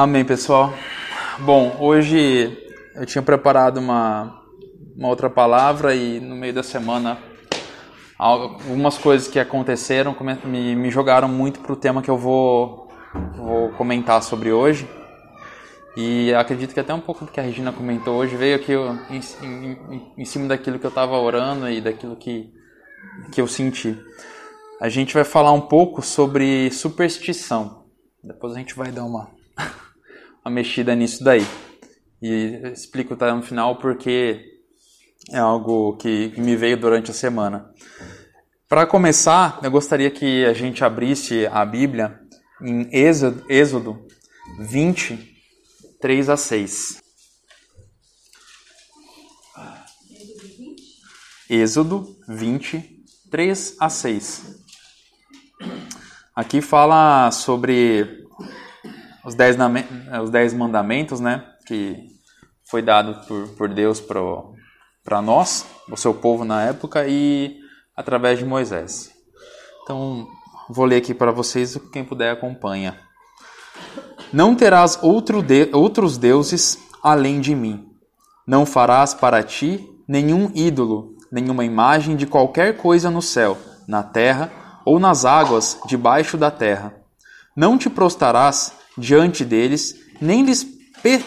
Amém, pessoal. Bom, hoje eu tinha preparado uma, uma outra palavra e no meio da semana algumas coisas que aconteceram me, me jogaram muito para o tema que eu vou, vou comentar sobre hoje. E acredito que até um pouco do que a Regina comentou hoje veio aqui em, em, em cima daquilo que eu estava orando e daquilo que, que eu senti. A gente vai falar um pouco sobre superstição. Depois a gente vai dar uma uma mexida nisso daí. E explico tá, no final porque é algo que, que me veio durante a semana. Para começar, eu gostaria que a gente abrisse a Bíblia em Êxodo, Êxodo 20, 3 a 6. Êxodo 20, 3 a 6. Aqui fala sobre os dez, os dez mandamentos, né? Que foi dado por, por Deus para nós, o seu povo na época, e através de Moisés. Então, vou ler aqui para vocês, quem puder acompanha. Não terás outro de, outros deuses além de mim. Não farás para ti nenhum ídolo, nenhuma imagem de qualquer coisa no céu, na terra ou nas águas debaixo da terra. Não te prostrarás diante deles, nem lhes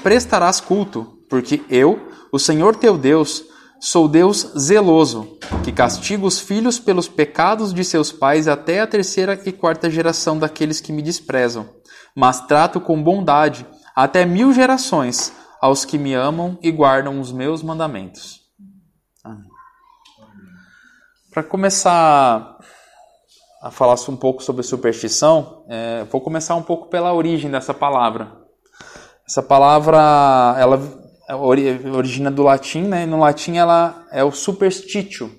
prestarás culto, porque eu, o Senhor teu Deus, sou Deus zeloso, que castigo os filhos pelos pecados de seus pais até a terceira e quarta geração daqueles que me desprezam, mas trato com bondade até mil gerações aos que me amam e guardam os meus mandamentos. Para começar falar um pouco sobre superstição, é, vou começar um pouco pela origem dessa palavra. Essa palavra, ela origina do latim, né? No latim ela é o superstitio,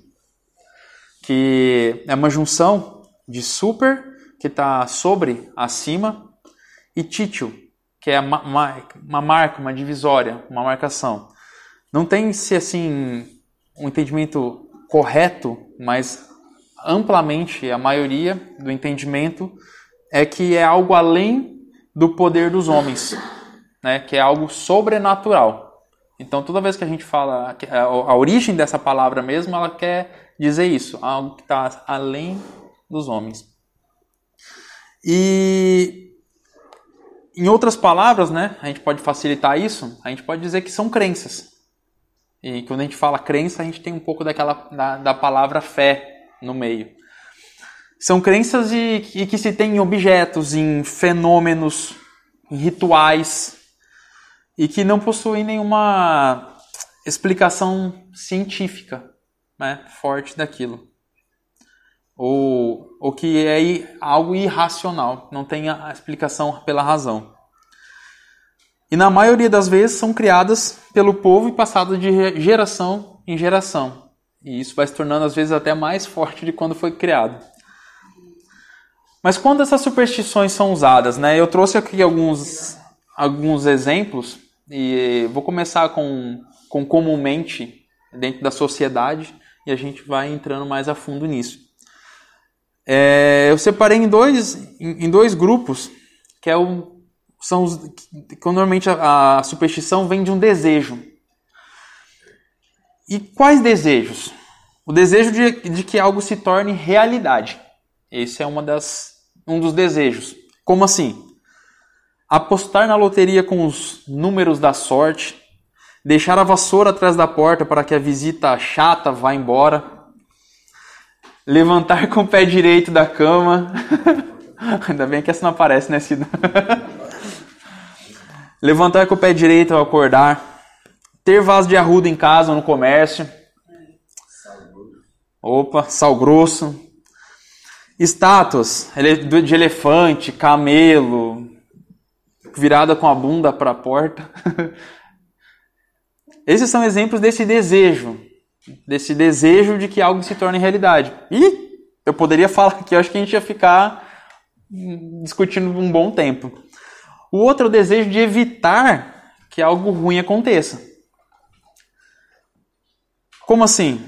que é uma junção de super, que está sobre, acima, e titio, que é uma, uma, uma marca, uma divisória, uma marcação. Não tem se assim um entendimento correto, mas amplamente a maioria do entendimento é que é algo além do poder dos homens, né? que é algo sobrenatural. Então, toda vez que a gente fala a origem dessa palavra mesmo, ela quer dizer isso, algo que está além dos homens. E em outras palavras, né, a gente pode facilitar isso, a gente pode dizer que são crenças. E quando a gente fala crença, a gente tem um pouco daquela da, da palavra fé, no meio. São crenças e, e que se tem em objetos, em fenômenos, em rituais, e que não possuem nenhuma explicação científica né, forte daquilo. Ou, ou que é algo irracional, não tem a explicação pela razão. E na maioria das vezes são criadas pelo povo e passadas de geração em geração. E isso vai se tornando às vezes até mais forte de quando foi criado. Mas quando essas superstições são usadas, né? Eu trouxe aqui alguns, alguns exemplos e vou começar com, com comumente dentro da sociedade e a gente vai entrando mais a fundo nisso. É, eu separei em dois, em, em, dois grupos, que é o, são os, que, normalmente a, a superstição vem de um desejo. E quais desejos? O desejo de, de que algo se torne realidade. Esse é uma das, um dos desejos. Como assim? Apostar na loteria com os números da sorte, deixar a vassoura atrás da porta para que a visita chata vá embora, levantar com o pé direito da cama. Ainda bem que essa não aparece, né, Cida? levantar com o pé direito ao acordar ter vaso de arruda em casa, no comércio. Opa, sal grosso. Estátuas de elefante, camelo, virada com a bunda para a porta. Esses são exemplos desse desejo, desse desejo de que algo se torne realidade. E eu poderia falar aqui, eu acho que a gente ia ficar discutindo um bom tempo. O outro é o desejo de evitar que algo ruim aconteça. Como assim?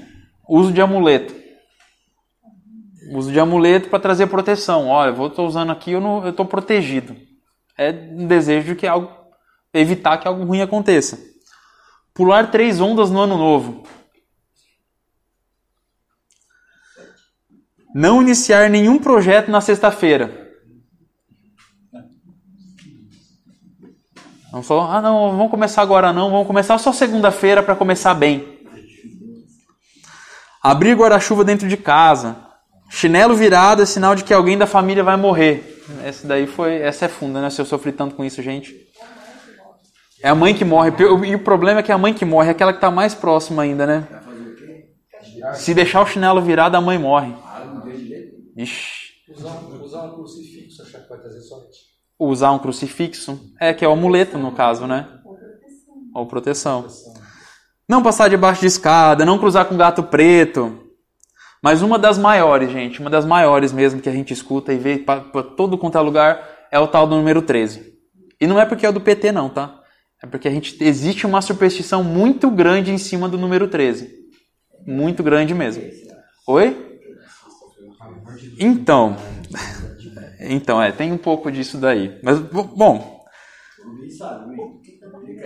Uso de amuleto. Uso de amuleto para trazer proteção. Olha, eu estou usando aqui, eu estou protegido. É um desejo de que algo evitar que algo ruim aconteça. Pular três ondas no ano novo. Não iniciar nenhum projeto na sexta-feira. Não falou, ah não, vamos começar agora não, vamos começar só segunda-feira para começar bem. Abrir guarda-chuva dentro de casa. Chinelo virado é sinal de que alguém da família vai morrer. Essa daí foi, essa é funda, né? Se eu sofri tanto com isso, gente. É a mãe que morre. E o problema é que a mãe que morre é aquela que está mais próxima ainda, né? Se deixar o chinelo virado, a mãe morre. Ixi. Usar um crucifixo, achar que vai trazer sorte usar um crucifixo, é que é o amuleto no caso, né? Ou proteção. Não passar debaixo de escada, não cruzar com gato preto. Mas uma das maiores, gente, uma das maiores mesmo que a gente escuta e vê para todo quanto é lugar é o tal do número 13. E não é porque é do PT não, tá? É porque a gente existe uma superstição muito grande em cima do número 13. Muito grande mesmo. Oi? Então, então, é, tem um pouco disso daí. Mas, bom.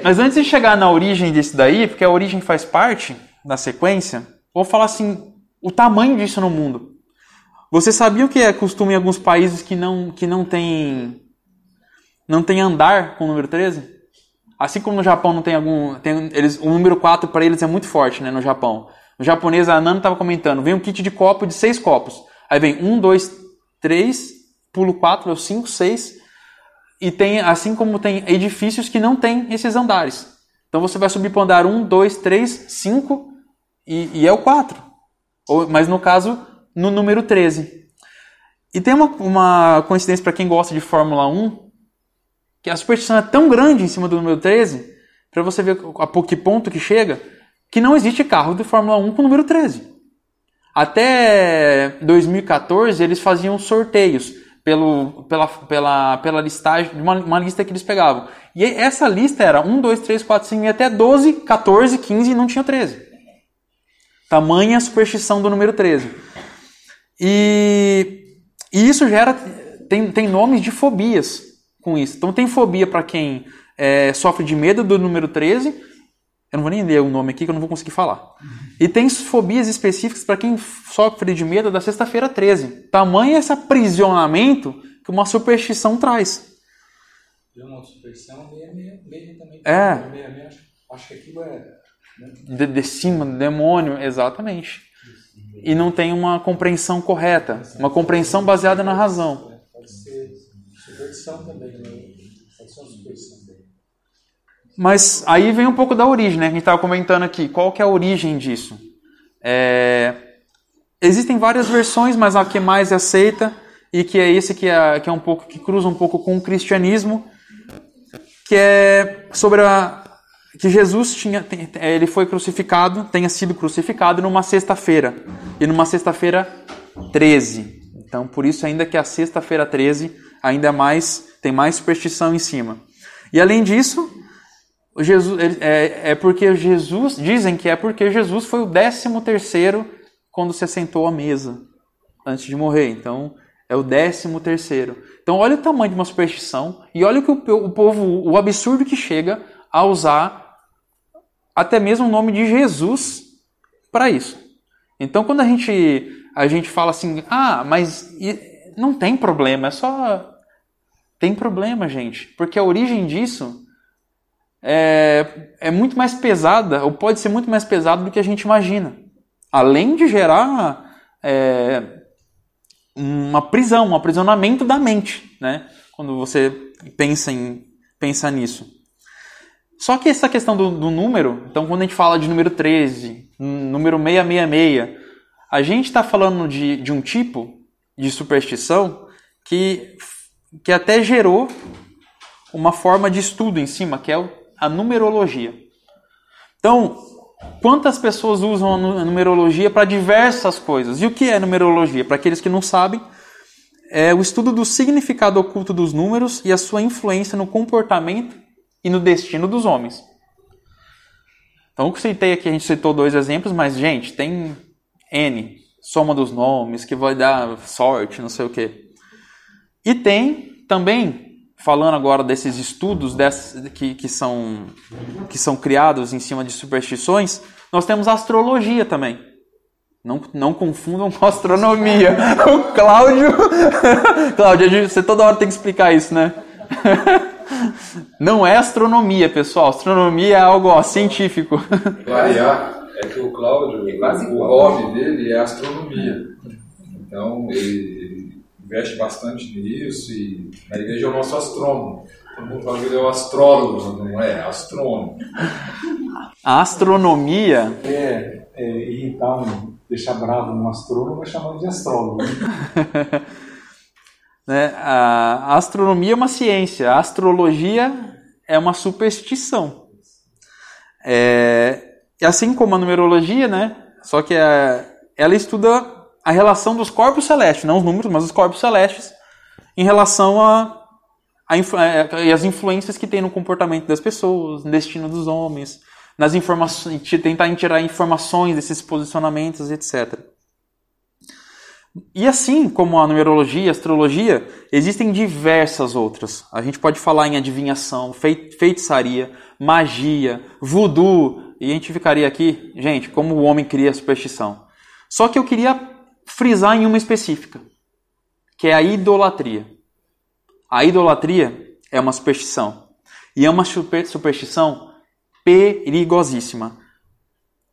Mas antes de chegar na origem disso daí, porque a origem faz parte da sequência, vou falar assim: o tamanho disso no mundo. Você sabia o que é costume em alguns países que não, que não tem não tem andar com o número 13? Assim como no Japão não tem algum. Tem, eles, o número 4 para eles é muito forte, né? No Japão. No japonês, a Nana estava comentando: vem um kit de copo de seis copos. Aí vem um, dois, três, pulo 4, é o 5, 6. E tem, assim como tem edifícios que não tem esses andares. Então você vai subir para o andar 1, 2, 3, 5 e, e é o 4. Ou, mas no caso, no número 13. E tem uma, uma coincidência para quem gosta de Fórmula 1, que a superstição é tão grande em cima do número 13, para você ver a que ponto que chega, que não existe carro de Fórmula 1 com o número 13. Até 2014 eles faziam sorteios pelo, pela, pela, pela listagem, uma, uma lista que eles pegavam. E essa lista era 1, 2, 3, 4, 5 e até 12, 14, 15 e não tinha 13. Tamanha superstição do número 13. E, e isso gera. Tem, tem nomes de fobias com isso. Então tem fobia para quem é, sofre de medo do número 13. Eu não vou nem ler o nome aqui que eu não vou conseguir falar. E tem fobias específicas para quem sofre de medo da sexta-feira 13. Tamanho esse aprisionamento que uma superstição traz. Uma superstição meia, meia, meia também. É. Meia, meia, acho que aquilo é. De, de cima, demônio, exatamente. E não tem uma compreensão correta, uma compreensão baseada na razão. Pode ser superstição também, né? Pode ser uma superstição. Mas aí vem um pouco da origem, né? A gente estava comentando aqui. Qual que é a origem disso? É... Existem várias versões, mas a que mais é aceita e que é esse que é, que é um pouco que cruza um pouco com o cristianismo, que é sobre a que Jesus tinha ele foi crucificado, tenha sido crucificado numa sexta-feira e numa sexta-feira 13. Então, por isso ainda que a sexta-feira 13 ainda mais tem mais superstição em cima. E além disso, Jesus, é, é porque Jesus, dizem que é porque Jesus foi o décimo terceiro quando se sentou à mesa, antes de morrer. Então, é o décimo terceiro. Então, olha o tamanho de uma superstição e olha o que o, o povo, o absurdo que chega a usar até mesmo o nome de Jesus para isso. Então, quando a gente, a gente fala assim, ah, mas não tem problema, é só. Tem problema, gente, porque a origem disso é, é muito mais pesada, ou pode ser muito mais pesada do que a gente imagina. Além de gerar é, uma prisão, um aprisionamento da mente, né? quando você pensa, em, pensa nisso. Só que essa questão do, do, número, então quando a gente fala de número 13, número 666, a gente está falando de, de um tipo de superstição que, que até gerou uma forma de estudo em cima, que é o a numerologia. Então, quantas pessoas usam a numerologia para diversas coisas? E o que é numerologia? Para aqueles que não sabem, é o estudo do significado oculto dos números e a sua influência no comportamento e no destino dos homens. Então, o que eu citei aqui, a gente citou dois exemplos, mas, gente, tem N, soma dos nomes, que vai dar sorte, não sei o quê. E tem também falando agora desses estudos dessas, que, que, são, que são criados em cima de superstições, nós temos a astrologia também. Não, não confundam com astronomia. O Cláudio. Cláudio, você toda hora tem que explicar isso, né? Não é astronomia, pessoal. Astronomia é algo ó, científico. Variar é que o Cláudio, o hobby dele é astronomia. Então, ele investe bastante nisso e na igreja é o nosso astrônomo. Todo mundo fala que ele é o astrólogo, não é? Astrônomo. A astronomia. É, é irritar, um, deixar bravo um astrônomo é chamado de astrólogo. né? A astronomia é uma ciência, a astrologia é uma superstição. É, assim como a numerologia, né? Só que é, ela estuda a relação dos corpos celestes, não os números, mas os corpos celestes, em relação a, a, a e as influências que tem no comportamento das pessoas, no destino dos homens, nas informações, tentar tirar informações desses posicionamentos, etc. E assim como a numerologia, a astrologia, existem diversas outras. A gente pode falar em adivinhação, feitiçaria, magia, voodoo, e a gente ficaria aqui, gente, como o homem cria a superstição. Só que eu queria frisar em uma específica, que é a idolatria. A idolatria é uma superstição. E é uma superstição perigosíssima.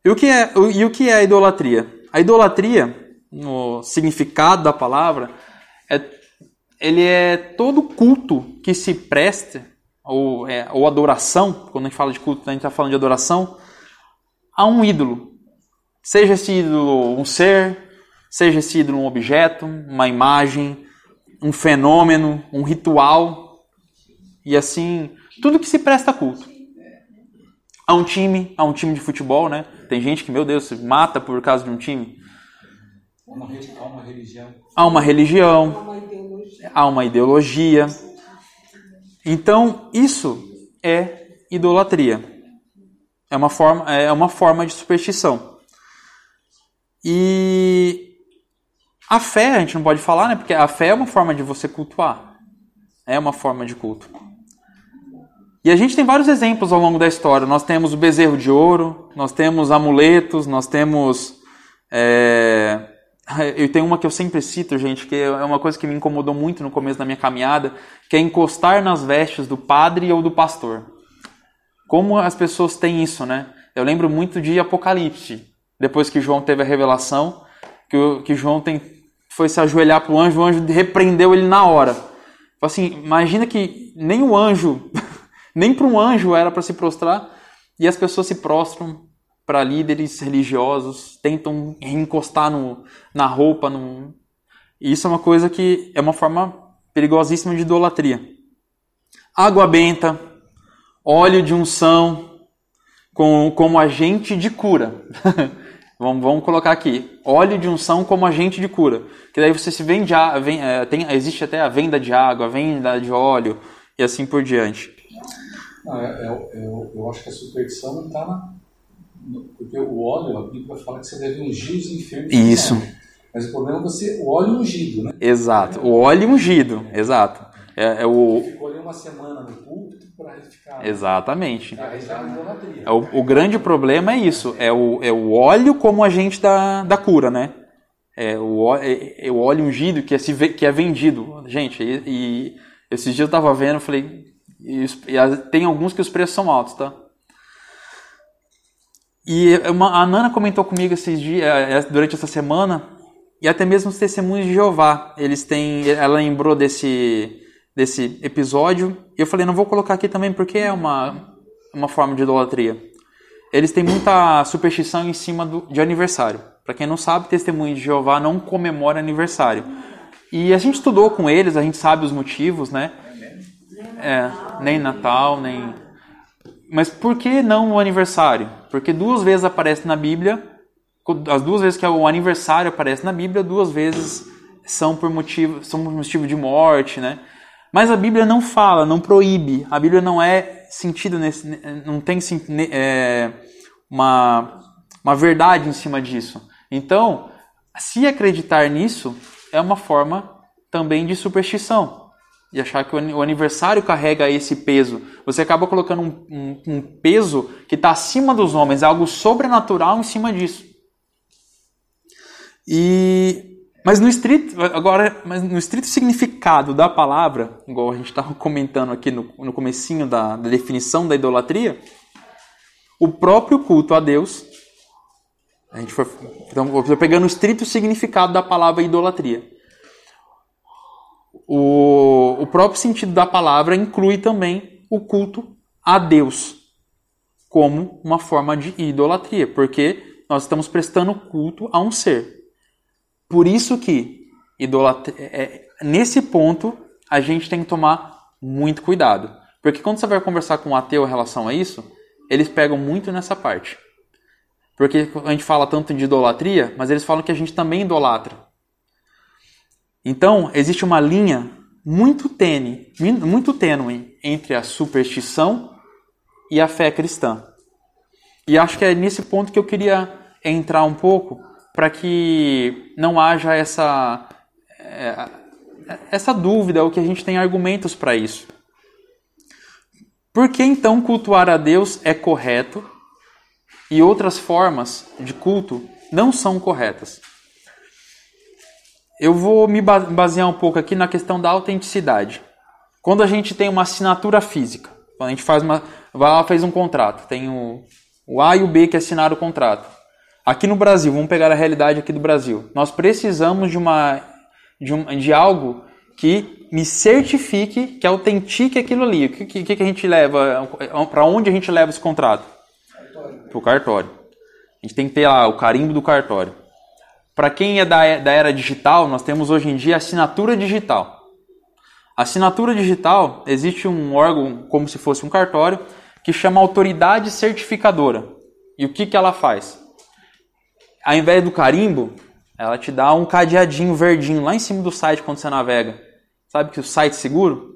E o que é, e o que é a idolatria? A idolatria, no significado da palavra, é, ele é todo culto que se preste, ou, é, ou adoração, quando a gente fala de culto, a gente está falando de adoração, a um ídolo. Seja esse ídolo um ser, Seja esse ídolo um objeto, uma imagem, um fenômeno, um ritual, e assim, tudo que se presta culto. Há um time, há um time de futebol, né? Tem gente que, meu Deus, se mata por causa de um time. Há uma religião. Há uma religião. Há uma ideologia. Então, isso é idolatria. É uma forma, é uma forma de superstição. E a fé, a gente não pode falar, né? Porque a fé é uma forma de você cultuar. É uma forma de culto. E a gente tem vários exemplos ao longo da história. Nós temos o bezerro de ouro, nós temos amuletos, nós temos. É... Eu tenho uma que eu sempre cito, gente, que é uma coisa que me incomodou muito no começo da minha caminhada, que é encostar nas vestes do padre ou do pastor. Como as pessoas têm isso, né? Eu lembro muito de Apocalipse, depois que João teve a revelação, que, que João tem, foi se ajoelhar para o anjo, o anjo repreendeu ele na hora. Assim, imagina que nem o anjo, nem para um anjo era para se prostrar, e as pessoas se prostram para líderes religiosos, tentam encostar no, na roupa. No... Isso é uma coisa que é uma forma perigosíssima de idolatria. Água benta, óleo de unção, com, como agente de cura. Vamos, vamos colocar aqui, óleo de unção como agente de cura. Que daí você se vende, vem, é, tem, existe até a venda de água, a venda de óleo e assim por diante. Não, é, é, eu, eu, acho que a superstição não está na. Porque o óleo, a Bíblia fala que você deve ungir os enfermos. Isso. Mas o problema é você, o óleo ungido, né? Exato, o óleo ungido, exato. É, é o... Uma semana no púlpito para ficar. Exatamente. É o, o, grande problema é isso, é o, é o óleo como agente da, da cura, né? É o, é, é o óleo ungido que é, se, que é vendido. Gente, e, e esses dias eu tava vendo, falei, e, e, tem alguns que os preços são altos, tá? E uma, a Nana comentou comigo esses dias, é, durante essa semana, e até mesmo os testemunhos de Jeová, eles têm, ela lembrou desse desse episódio. E eu falei, não vou colocar aqui também porque é uma, uma forma de idolatria. Eles têm muita superstição em cima do, de aniversário. Para quem não sabe, Testemunho de Jeová não comemora aniversário. E a gente estudou com eles, a gente sabe os motivos, né? É, nem Natal, nem. Mas por que não o aniversário? Porque duas vezes aparece na Bíblia, as duas vezes que o aniversário aparece na Bíblia, duas vezes são por motivo, são por motivo de morte, né? Mas a Bíblia não fala, não proíbe. A Bíblia não é sentido nesse, não tem é, uma, uma verdade em cima disso. Então, se acreditar nisso é uma forma também de superstição. e achar que o aniversário carrega esse peso. Você acaba colocando um, um, um peso que está acima dos homens, algo sobrenatural em cima disso. E mas no estrito agora, mas no estrito significado da palavra, igual a gente estava comentando aqui no, no comecinho da, da definição da idolatria, o próprio culto a Deus, a gente foi, então, pegando o estrito significado da palavra idolatria o, o próprio sentido da palavra inclui também o culto a Deus como uma forma de idolatria, porque nós estamos prestando culto a um ser. Por isso que idolatria, é, é, nesse ponto a gente tem que tomar muito cuidado, porque quando você vai conversar com um ateu em relação a isso, eles pegam muito nessa parte. Porque a gente fala tanto de idolatria, mas eles falam que a gente também idolatra. Então, existe uma linha muito tênue, muito tênue entre a superstição e a fé cristã. E acho que é nesse ponto que eu queria entrar um pouco para que não haja essa é, essa dúvida ou que a gente tenha argumentos para isso. Por que então cultuar a Deus é correto e outras formas de culto não são corretas? eu vou me basear um pouco aqui na questão da autenticidade. Quando a gente tem uma assinatura física, quando a gente faz uma, vai lá fez um contrato, tem o, o A e o B que assinaram o contrato. Aqui no Brasil, vamos pegar a realidade aqui do Brasil. Nós precisamos de uma de, um, de algo que me certifique, que autentique aquilo ali. O que, que, que a gente leva? Para onde a gente leva esse contrato? Para o cartório. A gente tem que ter lá o carimbo do cartório. Para quem é da, da era digital, nós temos hoje em dia assinatura digital. Assinatura digital, existe um órgão, como se fosse um cartório, que chama autoridade certificadora. E o que, que ela faz? Ao invés do carimbo, ela te dá um cadeadinho verdinho lá em cima do site quando você navega. Sabe que o site seguro?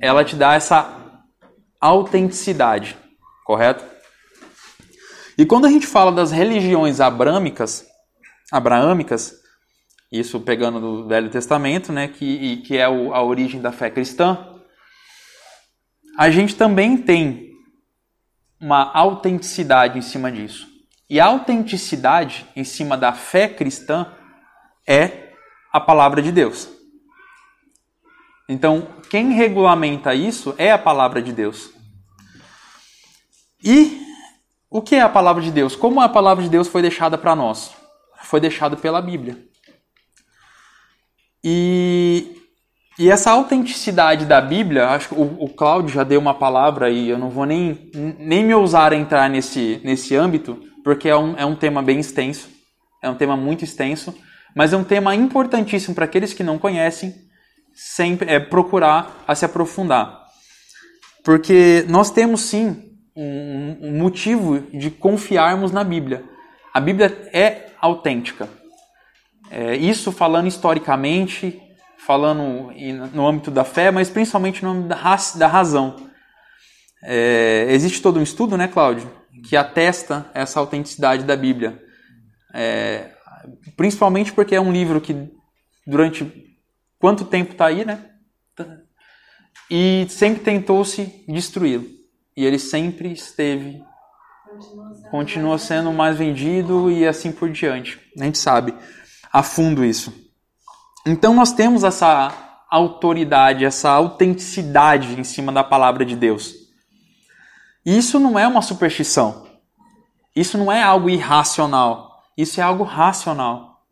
Ela te dá essa autenticidade, correto? E quando a gente fala das religiões abrâmicas, abraâmicas, isso pegando do Velho Testamento, né, que, que é o, a origem da fé cristã, a gente também tem uma autenticidade em cima disso. E a autenticidade em cima da fé cristã é a palavra de Deus. Então, quem regulamenta isso é a palavra de Deus. E o que é a palavra de Deus? Como a palavra de Deus foi deixada para nós? Foi deixada pela Bíblia. E, e essa autenticidade da Bíblia, acho que o, o Cláudio já deu uma palavra e eu não vou nem, nem me ousar entrar nesse, nesse âmbito, porque é um, é um tema bem extenso, é um tema muito extenso, mas é um tema importantíssimo para aqueles que não conhecem, sempre é procurar a se aprofundar. Porque nós temos sim um, um motivo de confiarmos na Bíblia. A Bíblia é autêntica. É, isso falando historicamente, falando no âmbito da fé, mas principalmente no âmbito da, da razão. É, existe todo um estudo, né, Cláudio, que atesta essa autenticidade da Bíblia. É, principalmente porque é um livro que durante quanto tempo está aí, né? E sempre tentou-se destruí-lo e ele sempre esteve continua sendo mais vendido e assim por diante. A gente sabe a fundo isso. Então nós temos essa autoridade, essa autenticidade em cima da palavra de Deus. Isso não é uma superstição. Isso não é algo irracional. Isso é algo racional.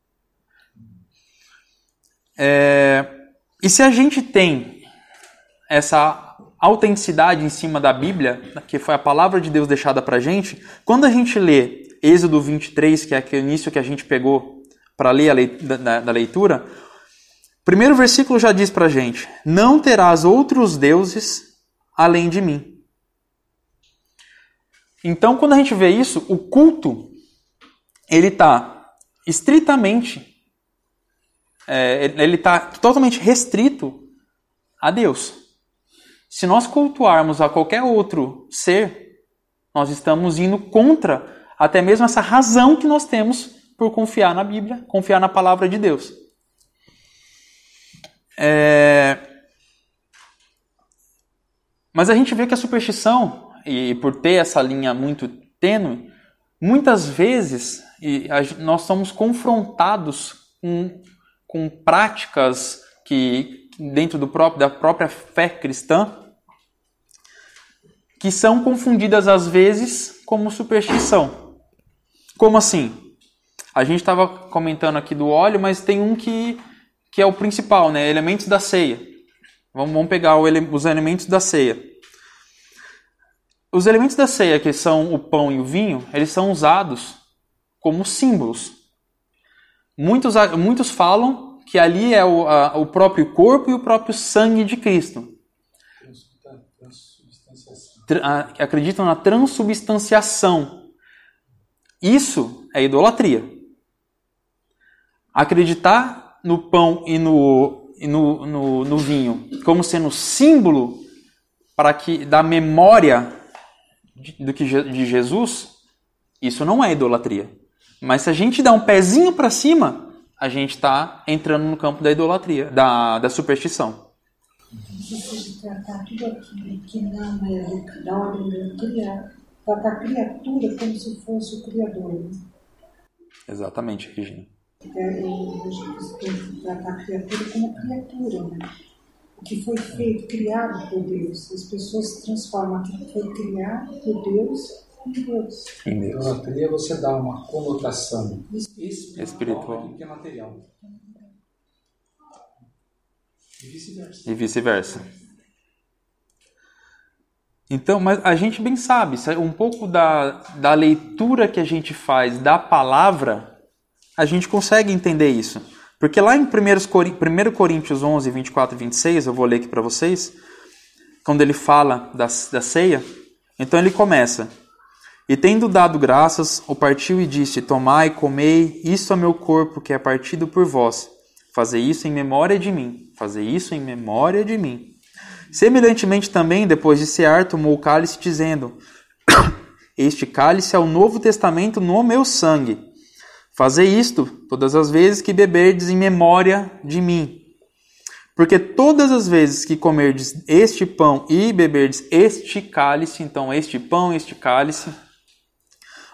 É... E se a gente tem essa autenticidade em cima da Bíblia, que foi a palavra de Deus deixada para gente, quando a gente lê Êxodo 23, que é aquele início que a gente pegou para ler a leitura, da, da leitura, o primeiro versículo já diz para gente: Não terás outros deuses além de mim. Então, quando a gente vê isso, o culto ele está estritamente, é, ele está totalmente restrito a Deus. Se nós cultuarmos a qualquer outro ser, nós estamos indo contra até mesmo essa razão que nós temos por confiar na Bíblia, confiar na palavra de Deus. É... Mas a gente vê que a superstição, e por ter essa linha muito tênue, muitas vezes nós somos confrontados com, com práticas que dentro do próprio, da própria fé cristã que são confundidas às vezes como superstição. Como assim? A gente estava comentando aqui do óleo, mas tem um que, que é o principal, né? Elementos da ceia. Vamos, vamos pegar o, os elementos da ceia. Os elementos da ceia, que são o pão e o vinho, eles são usados como símbolos. Muitos, muitos falam que ali é o, a, o próprio corpo e o próprio sangue de Cristo acreditam na transubstanciação. Isso é idolatria. Acreditar no pão e no, e no, no, no vinho como sendo símbolo para que da memória do que, de Jesus, isso não é idolatria. Mas se a gente dá um pezinho para cima, a gente está entrando no campo da idolatria, da, da superstição você tratar tudo aquilo que não é da ordem da criatura, tratar a criatura como se fosse o Criador. Exatamente, Regina. É, eu acho que você tem que tratar a criatura como criatura, né? O que foi feito, criado por Deus. As pessoas se transformam aquilo que foi criado por Deus em Deus. Em Deus. Idolatria você dá uma conotação espiritual, espiritual. que é material. E vice-versa. E vice-versa. Então, mas a gente bem sabe, um pouco da, da leitura que a gente faz da palavra, a gente consegue entender isso. Porque lá em 1 Coríntios 11, 24 e 26, eu vou ler aqui para vocês, quando ele fala da, da ceia, então ele começa: E tendo dado graças, o partiu e disse: Tomai, comei, isto é meu corpo que é partido por vós. Fazer isso em memória de mim. Fazer isso em memória de mim. Semelhantemente também, depois de cear, tomou o cálice, dizendo: Este cálice é o novo testamento no meu sangue. Fazei isto todas as vezes que beberdes em memória de mim. Porque todas as vezes que comerdes este pão e beberdes este cálice, então este pão, este cálice,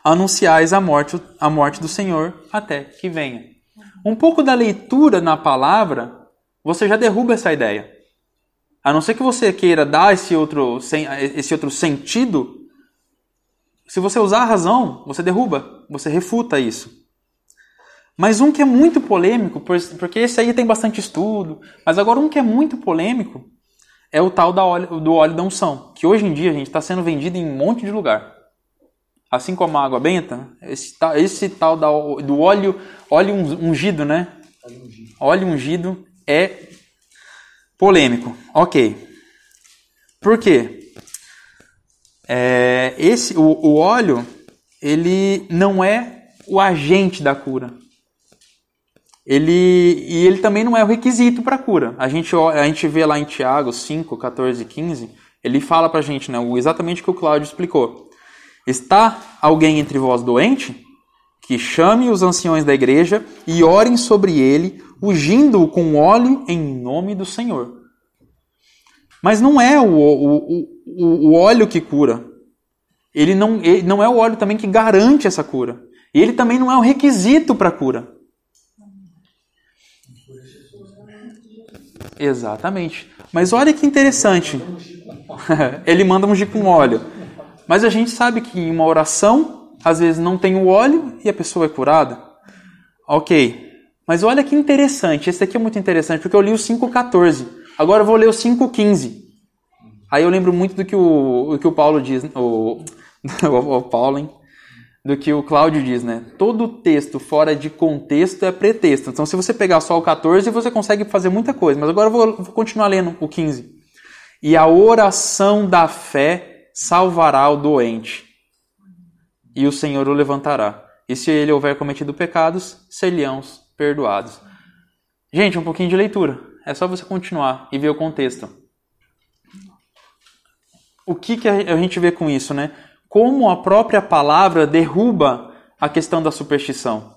anunciais a morte, a morte do Senhor até que venha. Um pouco da leitura na palavra, você já derruba essa ideia. A não ser que você queira dar esse outro, esse outro sentido, se você usar a razão, você derruba, você refuta isso. Mas um que é muito polêmico, porque esse aí tem bastante estudo, mas agora um que é muito polêmico é o tal óleo, do óleo da unção, que hoje em dia a gente está sendo vendido em um monte de lugar assim como a água benta, esse, esse tal da, do óleo, óleo ungido, né? Óleo ungido é polêmico. Ok. Por quê? É, esse, o, o óleo, ele não é o agente da cura. Ele, e ele também não é o requisito para cura. A gente, a gente vê lá em Tiago 5, 14 e 15, ele fala para a gente né, exatamente o que o Cláudio explicou. Está alguém entre vós doente? Que chame os anciões da igreja e orem sobre ele, ungindo-o com óleo em nome do Senhor. Mas não é o, o, o, o óleo que cura. Ele não, ele não é o óleo também que garante essa cura. E ele também não é o requisito para a cura. Exatamente. Mas olha que interessante. ele manda ungir com óleo. Mas a gente sabe que em uma oração, às vezes não tem o óleo e a pessoa é curada. Ok. Mas olha que interessante. Esse aqui é muito interessante, porque eu li o 5,14. Agora eu vou ler o 5,15. Aí eu lembro muito do que o, o que o Paulo diz, o, o, Paulo, hein? Do que o Cláudio diz, né? Todo texto fora de contexto é pretexto. Então, se você pegar só o 14, você consegue fazer muita coisa. Mas agora eu vou, vou continuar lendo o 15. E a oração da fé salvará o doente, e o Senhor o levantará. E se ele houver cometido pecados, serão perdoados. Gente, um pouquinho de leitura. É só você continuar e ver o contexto. O que, que a gente vê com isso, né? Como a própria palavra derruba a questão da superstição.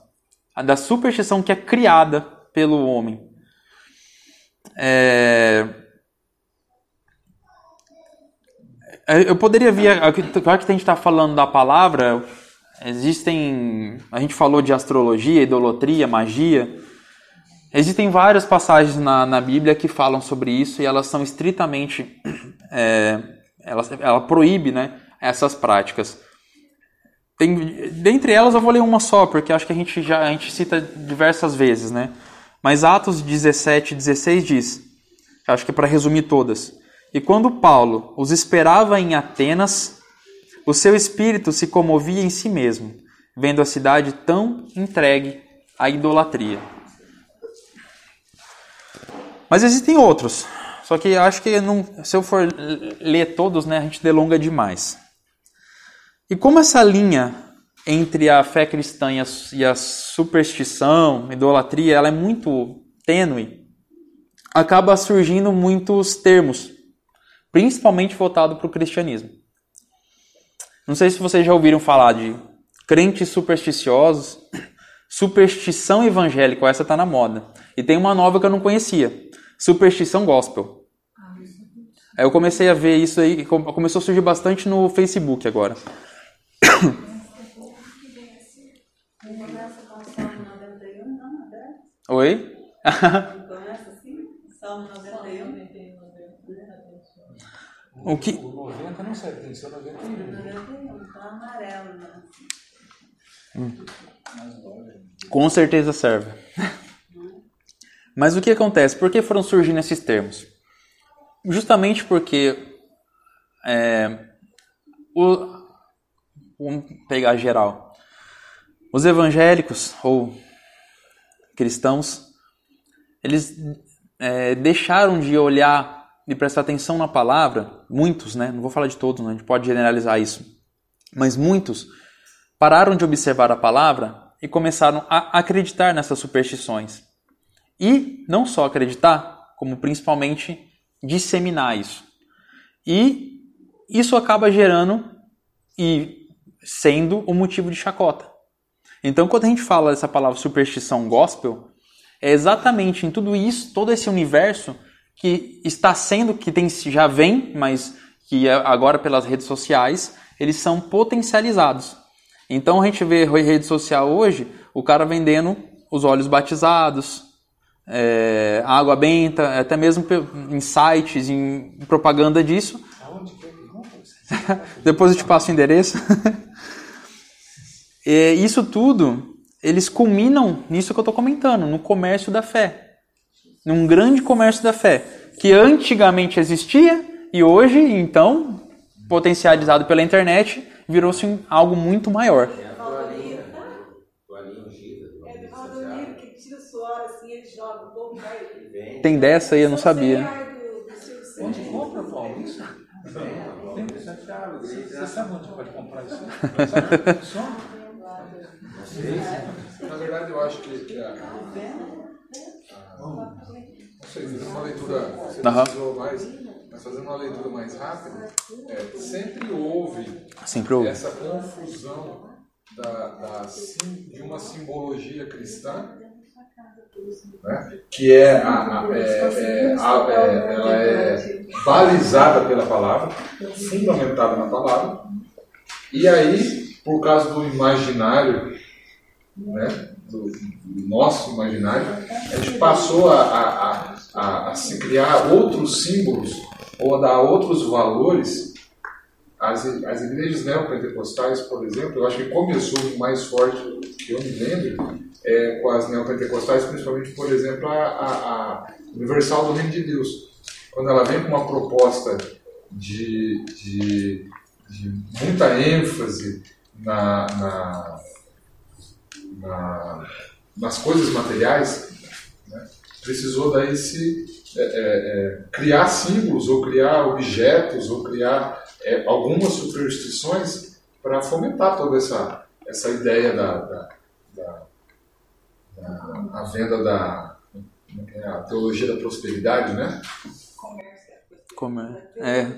A da superstição que é criada pelo homem. É... Eu poderia vir, claro que a gente está falando da palavra, existem, a gente falou de astrologia, idolatria, magia, existem várias passagens na, na Bíblia que falam sobre isso e elas são estritamente, é, ela, ela proíbe né, essas práticas. Tem, dentre elas eu vou ler uma só, porque acho que a gente já a gente cita diversas vezes, né? Mas Atos 17, 16 diz, acho que é para resumir todas. E quando Paulo os esperava em Atenas, o seu espírito se comovia em si mesmo, vendo a cidade tão entregue à idolatria. Mas existem outros. Só que acho que não, se eu for ler todos, né, a gente delonga demais. E como essa linha entre a fé cristã e a, e a superstição, idolatria, ela é muito tênue, acaba surgindo muitos termos, principalmente voltado para o cristianismo. Não sei se vocês já ouviram falar de crentes supersticiosos, superstição evangélica, essa está na moda. E tem uma nova que eu não conhecia, superstição gospel. Aí eu comecei a ver isso aí, começou a surgir bastante no Facebook agora. Oi? O que? O 90 não serve, tem que ser 91. 91, tá amarelo. Né? Hum. Com certeza serve. Mas o que acontece? Por que foram surgindo esses termos? Justamente porque é, o, Vamos pegar geral. Os evangélicos ou cristãos, eles é, deixaram de olhar e prestar atenção na palavra, muitos, né? Não vou falar de todos, né? a gente pode generalizar isso, mas muitos pararam de observar a palavra e começaram a acreditar nessas superstições. E não só acreditar, como principalmente disseminar isso. E isso acaba gerando e sendo o motivo de chacota. Então, quando a gente fala dessa palavra superstição gospel, é exatamente em tudo isso, todo esse universo que está sendo, que tem, já vem, mas que é agora pelas redes sociais, eles são potencializados. Então a gente vê rede social hoje, o cara vendendo os óleos batizados, é, água benta, até mesmo em sites, em propaganda disso. Depois eu te passo o endereço. E isso tudo, eles culminam nisso que eu estou comentando, no comércio da fé. Num grande comércio da fé, que antigamente existia e hoje, então, potencializado pela internet, virou-se algo muito maior. Tem dessa aí, eu não sabia. Onde compra, Paulo? Isso? Você sabe onde pode comprar isso? Só? Na verdade, eu acho que. É, não sei, fazendo uma leitura. Você precisou mais, mas fazendo uma leitura mais rápida, é, sempre houve, sempre houve essa confusão da, da, de uma simbologia cristã. Né? que é, a, a, é, é, a, é, ela é balizada pela palavra, fundamentada na palavra, e aí, por causa do imaginário né, do, do, nosso imaginário, a gente passou a, a, a, a, se criar outros símbolos ou a dar outros valores. As, as igrejas neopentecostais, por exemplo, eu acho que começou mais forte que eu me lembro é, com as neopentecostais, principalmente, por exemplo, a, a, a Universal do Reino de Deus. Quando ela vem com uma proposta de, de, de muita ênfase na, na na, nas coisas materiais, né, precisou daí se é, é, é, criar símbolos, ou criar objetos, ou criar é, algumas superstições para fomentar toda essa, essa ideia da, da, da, da a venda da é a teologia da prosperidade, né? Comércio. É.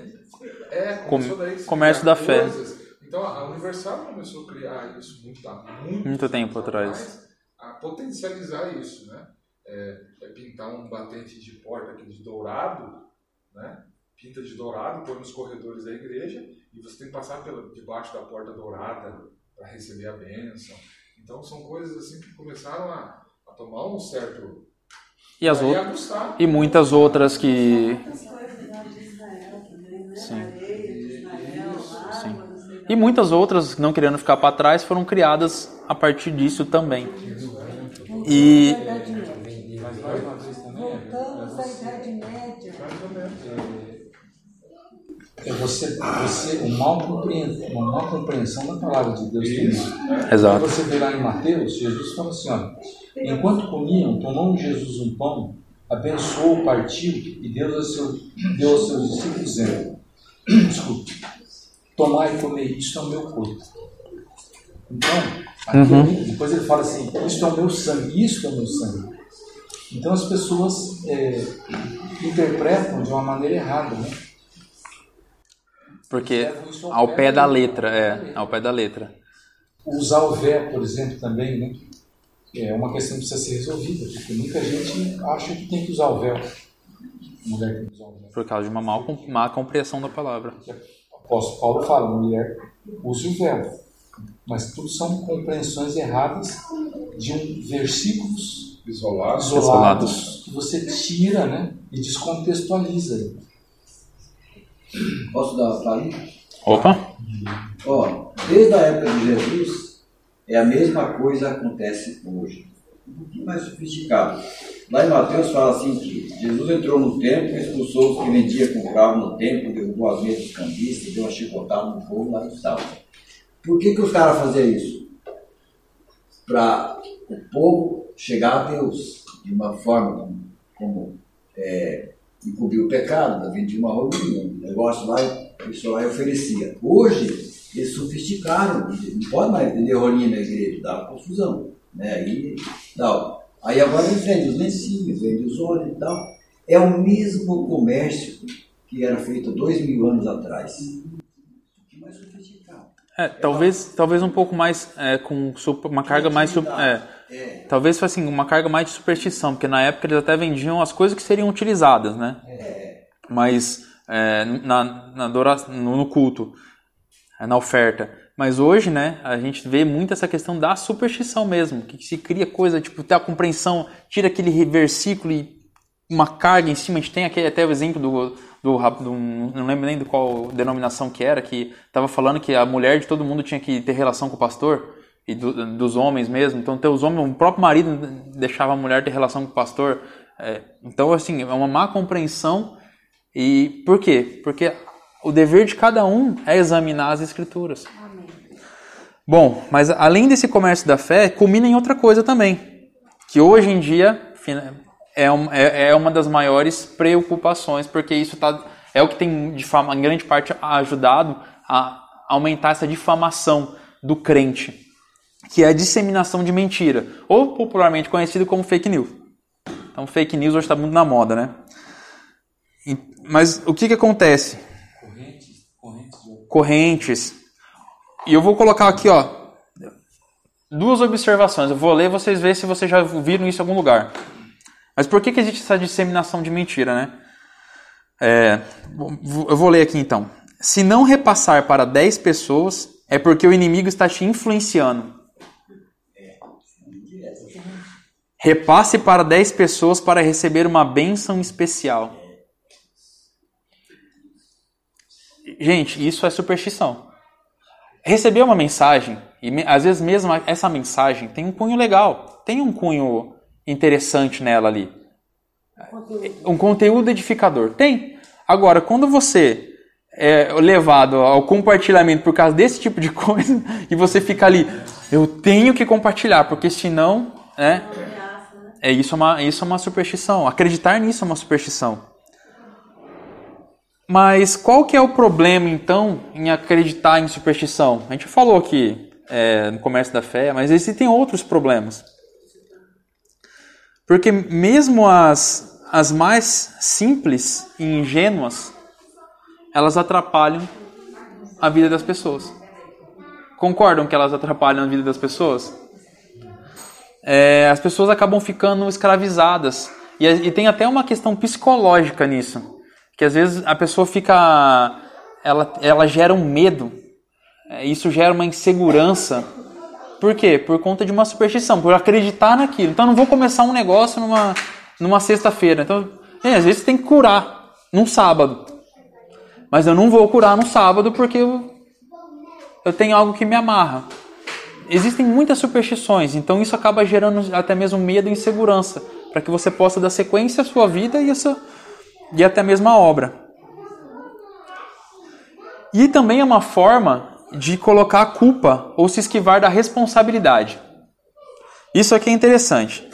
É, Com, comércio da fé. Coisas, então a Universal começou a criar isso muito, há muito, muito tempo atrás. A potencializar isso, né? é, é pintar um batente de porta aqui de dourado, né? pinta de dourado, põe nos corredores da igreja e você tem que passar pela, debaixo da porta dourada para receber a bênção. Então são coisas assim que começaram a, a tomar um certo e as outras e muitas outras que Sim. E muitas outras, não querendo ficar para trás, foram criadas a partir disso também. E voltamos à Idade Média. É você, você uma, mal compreensão, uma mal compreensão da palavra de Deus tem Exato. Você vê lá em Mateus, Jesus fala assim: enquanto comiam, tomou Jesus um pão, abençoou, partiu e deu aos seus, deu aos seus discípulos, dizendo: Desculpe, tomar e comer, isto é o meu corpo. Então, uhum. depois ele fala assim: Isto é o meu sangue, isto é o meu sangue. Então as pessoas é, interpretam de uma maneira errada, né? Porque ao, pé, da letra, é, ao pé da letra. Usar o vé, por exemplo, também, né? É uma questão que precisa ser resolvida, porque muita gente acha que tem que usar o véu. Mulher tem que usar o véu. Por causa de uma má, má compreensão da palavra. Apóstolo Paulo fala, mulher, use o véu. Mas tudo são compreensões erradas de um versículos isolados, isolados que você tira né, e descontextualiza. Posso dar uma palhinha? Opa! Ó, desde a época de Jesus, é a mesma coisa que acontece hoje. Um pouquinho mais sofisticado. Lá em Mateus fala assim que Jesus entrou no templo, expulsou os que vendiam e compravam no templo, derrubou as mesas dos cambistas, deu uma chicotada no povo lá e tal. Por que, que os caras faziam isso? Para o povo chegar a Deus de uma forma como, como é, encobrir o pecado, vendia uma roupa, um negócio lá, isso lá oferecia. Hoje, eles sofisticaram, não pode mais vender rolinha na igreja, dá confusão. Né? Aí, tal. Aí agora eles vendem os lencinhos, vendem os olhos e tal. É o mesmo comércio que era feito dois mil anos atrás. Que mais sofisticado. É, talvez, talvez um pouco mais é, com uma carga mais é, é. talvez assim, uma carga mais de superstição, porque na época eles até vendiam as coisas que seriam utilizadas, né? É. Mas é, na, na no culto, é, na oferta. Mas hoje, né, a gente vê muito essa questão da superstição mesmo, que se cria coisa, tipo, ter a compreensão, tira aquele versículo e uma carga em cima. A gente tem aqui até o exemplo do do, do, não lembro nem do qual denominação que era, que estava falando que a mulher de todo mundo tinha que ter relação com o pastor, e do, dos homens mesmo. Então, ter os homens, o próprio marido deixava a mulher ter relação com o pastor. É, então, assim, é uma má compreensão. E por quê? Porque o dever de cada um é examinar as escrituras. Bom, mas além desse comércio da fé, culmina em outra coisa também, que hoje em dia é, é, é uma das maiores preocupações, porque isso tá, é o que tem, de fama, em grande parte, ajudado a aumentar essa difamação do crente, que é a disseminação de mentira, ou popularmente conhecido como fake news. Então, fake news hoje está muito na moda, né? Mas o que, que acontece? Correntes, correntes. E eu vou colocar aqui, ó, duas observações. Eu vou ler, vocês verem se vocês já viram isso em algum lugar. Mas por que, que existe essa disseminação de mentira, né? É, eu vou ler aqui então. Se não repassar para 10 pessoas, é porque o inimigo está te influenciando. Repasse para 10 pessoas para receber uma bênção especial. Gente, isso é superstição. Receber uma mensagem, e às vezes mesmo essa mensagem tem um cunho legal, tem um cunho interessante nela ali. Um conteúdo edificador. Tem. Agora, quando você é levado ao compartilhamento por causa desse tipo de coisa e você fica ali, eu tenho que compartilhar, porque senão, né? É isso é uma, isso é uma superstição. Acreditar nisso é uma superstição. Mas qual que é o problema então em acreditar em superstição? A gente falou aqui é, no comércio da fé, mas existem outros problemas. Porque mesmo as, as mais simples e ingênuas, elas atrapalham a vida das pessoas. Concordam que elas atrapalham a vida das pessoas? é, as pessoas acabam ficando escravizadas. E, e tem até uma questão psicológica nisso. Que às vezes a pessoa fica. Ela, ela gera um medo. É, isso gera uma insegurança. Por quê? Por conta de uma superstição, por acreditar naquilo. Então eu não vou começar um negócio numa, numa sexta-feira. Então, é, às vezes tem que curar num sábado. Mas eu não vou curar no sábado porque eu, eu tenho algo que me amarra. Existem muitas superstições, então isso acaba gerando até mesmo medo e insegurança, para que você possa dar sequência à sua vida e, essa, e até mesmo a obra. E também é uma forma de colocar a culpa ou se esquivar da responsabilidade. Isso aqui é interessante.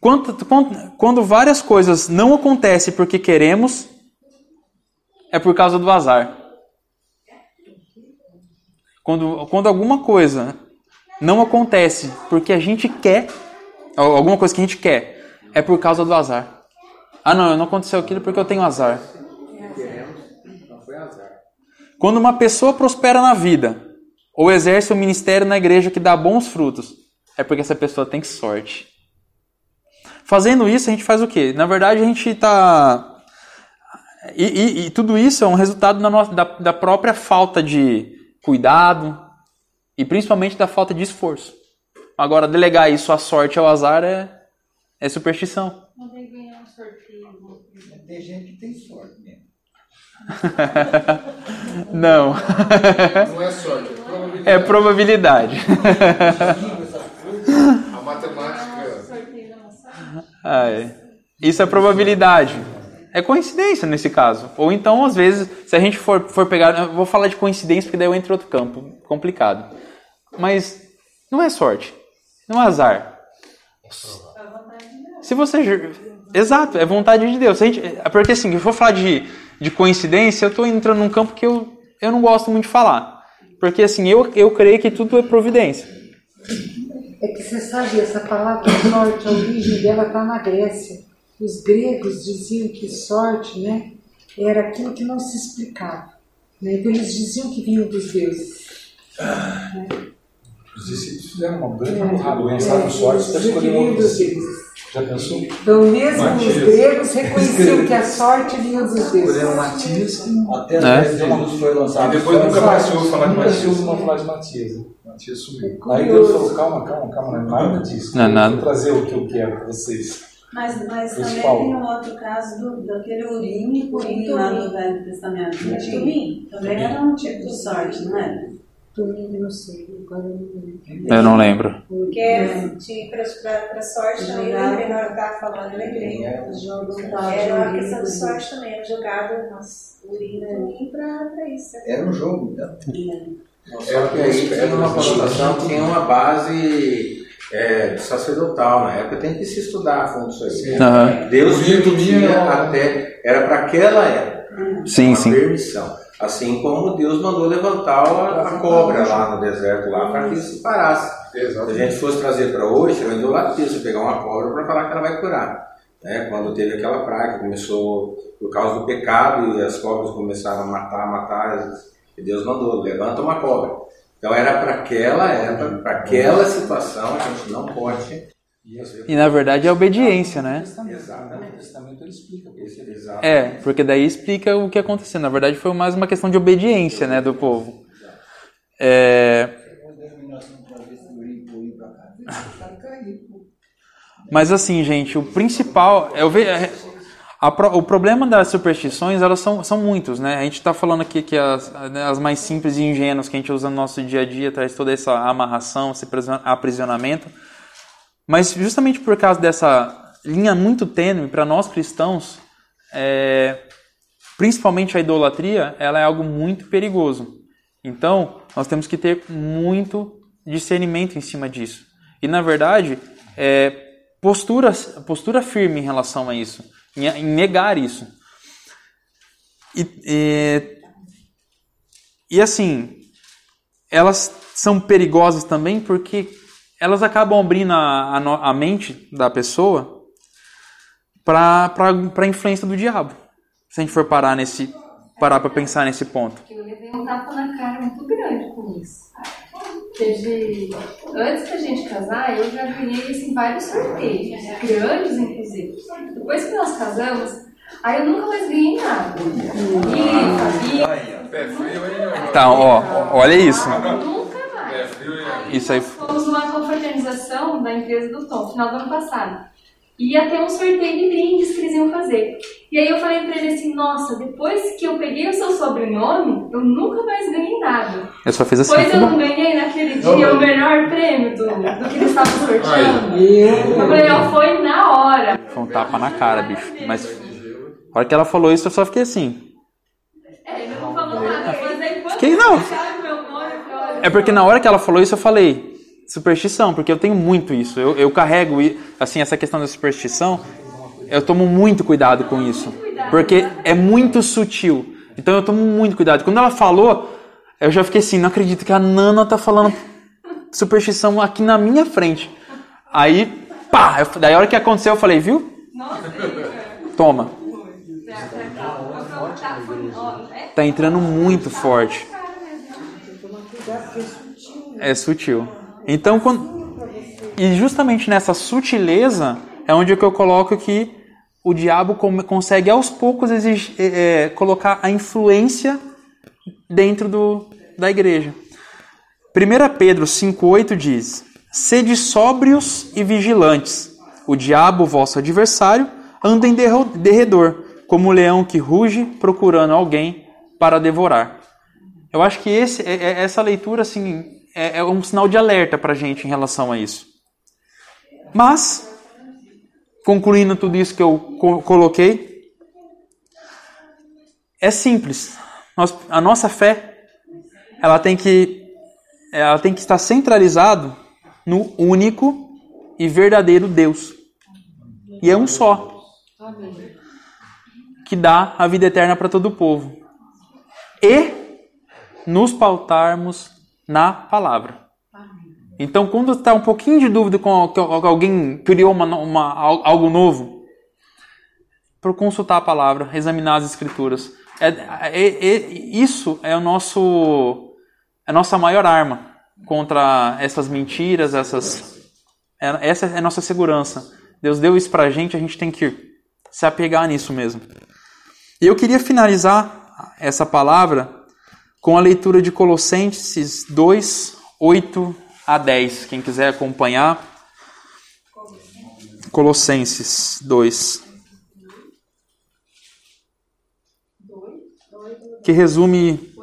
Quando, quando, quando várias coisas não acontecem porque queremos, é por causa do azar. Quando, quando alguma coisa não acontece porque a gente quer, alguma coisa que a gente quer, é por causa do azar. Ah, não, não aconteceu aquilo porque eu tenho azar. Quando uma pessoa prospera na vida ou exerce um ministério na igreja que dá bons frutos, é porque essa pessoa tem sorte. Fazendo isso, a gente faz o quê? Na verdade, a gente está e, e, e, tudo isso é um resultado da, nossa, da, da, própria falta de cuidado e principalmente da falta de esforço. Agora, delegar isso à sorte ao azar é, é superstição. Tem gente que tem sorte mesmo. Não. Não é sorte, é probabilidade. É probabilidade. A matemática. Ah, é. Isso é probabilidade. É coincidência nesse caso. Ou então, às vezes, se a gente for, for pegar. Eu vou falar de coincidência porque daí eu entro em outro campo. Complicado. Mas não é sorte. Não é azar. Se você. Exato, é vontade de Deus. gente, porque assim, se eu for falar de, de coincidência, eu estou entrando num campo que eu, eu não gosto muito de falar. Porque assim, eu, eu creio que tudo é providência. É que você sabe, essa palavra sorte, a origem dela está na Grécia os gregos diziam que sorte né, era aquilo que não se explicava. Né? Então eles diziam que vinha dos deuses. Né? Os discípulos fizeram uma grande é, burrada, lançaram é, sorte para escolher um outro Já pensou? Então, mesmo Matias. os gregos reconheciam que a sorte vinha dos deuses. Escolheram Matias, até é. Jesus foi lançado. E depois nunca mais se ouve falar de Matias. Nunca se ouve falar de Matias. Matias sumiu. É Aí Deus falou: calma, calma, calma, não é nada disso. Não é nada. Vou trazer o que eu quero para vocês. Mas, mas também tem um outro caso do, daquele urim e purim lá no Velho Testamento. Turim também era um tipo de sorte, não é? Turim, não sei, eu não lembro. Eu não lembro. Porque para sorte também, o menor estava falando, eu lembrei. Era uma questão de sorte também, era jogado umas e purim para isso. Era um jogo, então. Só que aí tinha uma conotação, tinha uma base é, sacerdotal na época, tem que se estudar a fundo isso aí. Uhum. Deus permitia até, era para aquela época, sim, uma sim. permissão. Assim como Deus mandou levantar a, a cobra lá no deserto, lá para que se parasse. Exato. Se a gente fosse trazer para hoje, seria idolatria você pegar uma cobra para falar que ela vai curar. Né? Quando teve aquela praga, começou por causa do pecado e as cobras começaram a matar, matar, e Deus mandou, levanta uma cobra. Então era para aquela época, para aquela situação, a gente não pode. E na verdade é obediência, né? Exatamente. O testamento ele explica. É, porque daí explica o que aconteceu. Na verdade foi mais uma questão de obediência, né, do povo. É... Mas assim, gente, o principal, eu vejo, o problema das superstições, elas são, são muitos, né? A gente está falando aqui que as, né, as mais simples e ingênuas que a gente usa no nosso dia a dia traz toda essa amarração, esse aprisionamento. Mas justamente por causa dessa linha muito tênue para nós cristãos, é, principalmente a idolatria, ela é algo muito perigoso. Então, nós temos que ter muito discernimento em cima disso. E, na verdade, é, postura, postura firme em relação a isso em, negar isso. E, e, e assim, elas são perigosas também porque elas acabam abrindo a, a, a mente da pessoa para a influência do diabo. Se a gente for parar nesse parar para pensar nesse ponto. Eu levei um tapa na cara muito grande com isso. teve. Antes da gente casar, eu já ganhei assim, vários sorteios, grandes inclusive. Depois que nós casamos, aí eu nunca mais ganhei nada. Pé frio, hein? Então, ó, olha isso. Hein? Isso aí. Fomos numa confraternização da empresa do Tom, final do ano passado. E ia ter um sorteio de brindes que eles iam fazer. E aí eu falei pra ele assim, nossa, depois que eu peguei o seu sobrenome, eu nunca mais ganhei nada. Eu só fiz assim. Pois eu não ganhei naquele dia o melhor prêmio do, do que eles estavam sorteando. O melhor foi na hora. Foi um tapa na cara, bicho. Mas a hora que ela falou isso, eu só fiquei assim. É, ele não falou nada, mas aí quando Fiquei, não. acharam meu nome, eu falei, olha, É porque na hora que ela falou isso, eu falei superstição, porque eu tenho muito isso. Eu, eu carrego, assim, essa questão da superstição, eu tomo muito cuidado com isso. Porque é muito sutil. Então eu tomo muito cuidado. Quando ela falou, eu já fiquei assim, não acredito que a Nana tá falando superstição aqui na minha frente. Aí, pá! Eu, daí a hora que aconteceu, eu falei, viu? Toma. tá, é Tá entrando muito forte. cara mesmo. Tomar cuidado, porque é sutil. É sutil. Então, quando... e justamente nessa sutileza é onde que eu coloco que o diabo consegue aos poucos exig- é, é, colocar a influência dentro do, da igreja. 1 Pedro 5,8 diz: Sede sóbrios e vigilantes. O diabo, vosso adversário, anda em derredor, como o leão que ruge, procurando alguém para devorar. Eu acho que esse, é- é- essa leitura assim, é, é um sinal de alerta para a gente em relação a isso. Mas, concluindo tudo isso que eu co- coloquei, é simples. Nós- a nossa fé, ela tem que, ela tem que estar centralizado no único e verdadeiro Deus. E é um só. Que dá a vida eterna para todo o povo. E nos pautarmos na palavra. Então, quando está um pouquinho de dúvida com alguém criou uma, uma- algo novo, para consultar a palavra, examinar as escrituras. É, é- é- isso é o nosso, é a nossa maior arma contra essas mentiras, essas, é- essa é a nossa segurança. Deus deu isso para a gente, a gente tem que se apegar nisso mesmo. E eu queria finalizar essa palavra com a leitura de Colossenses 2, 8 a 10. Quem quiser acompanhar. Colossenses 2. Que resume,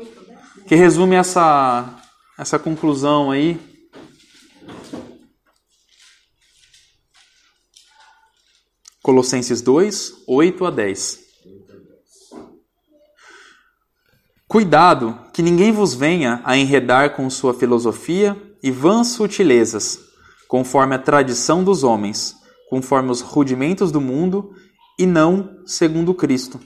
que resume essa, essa conclusão aí. Colossenses 2, 8 a 10. Cuidado que ninguém vos venha a enredar com sua filosofia e vãs sutilezas, conforme a tradição dos homens, conforme os rudimentos do mundo e não segundo Cristo.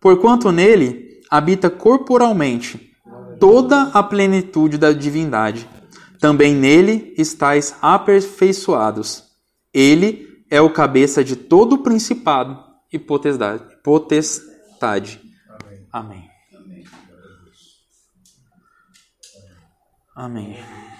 Porquanto nele habita corporalmente toda a plenitude da divindade. Também nele estáis aperfeiçoados. Ele é o cabeça de todo o principado e potestade. potestade. Amém. Amém.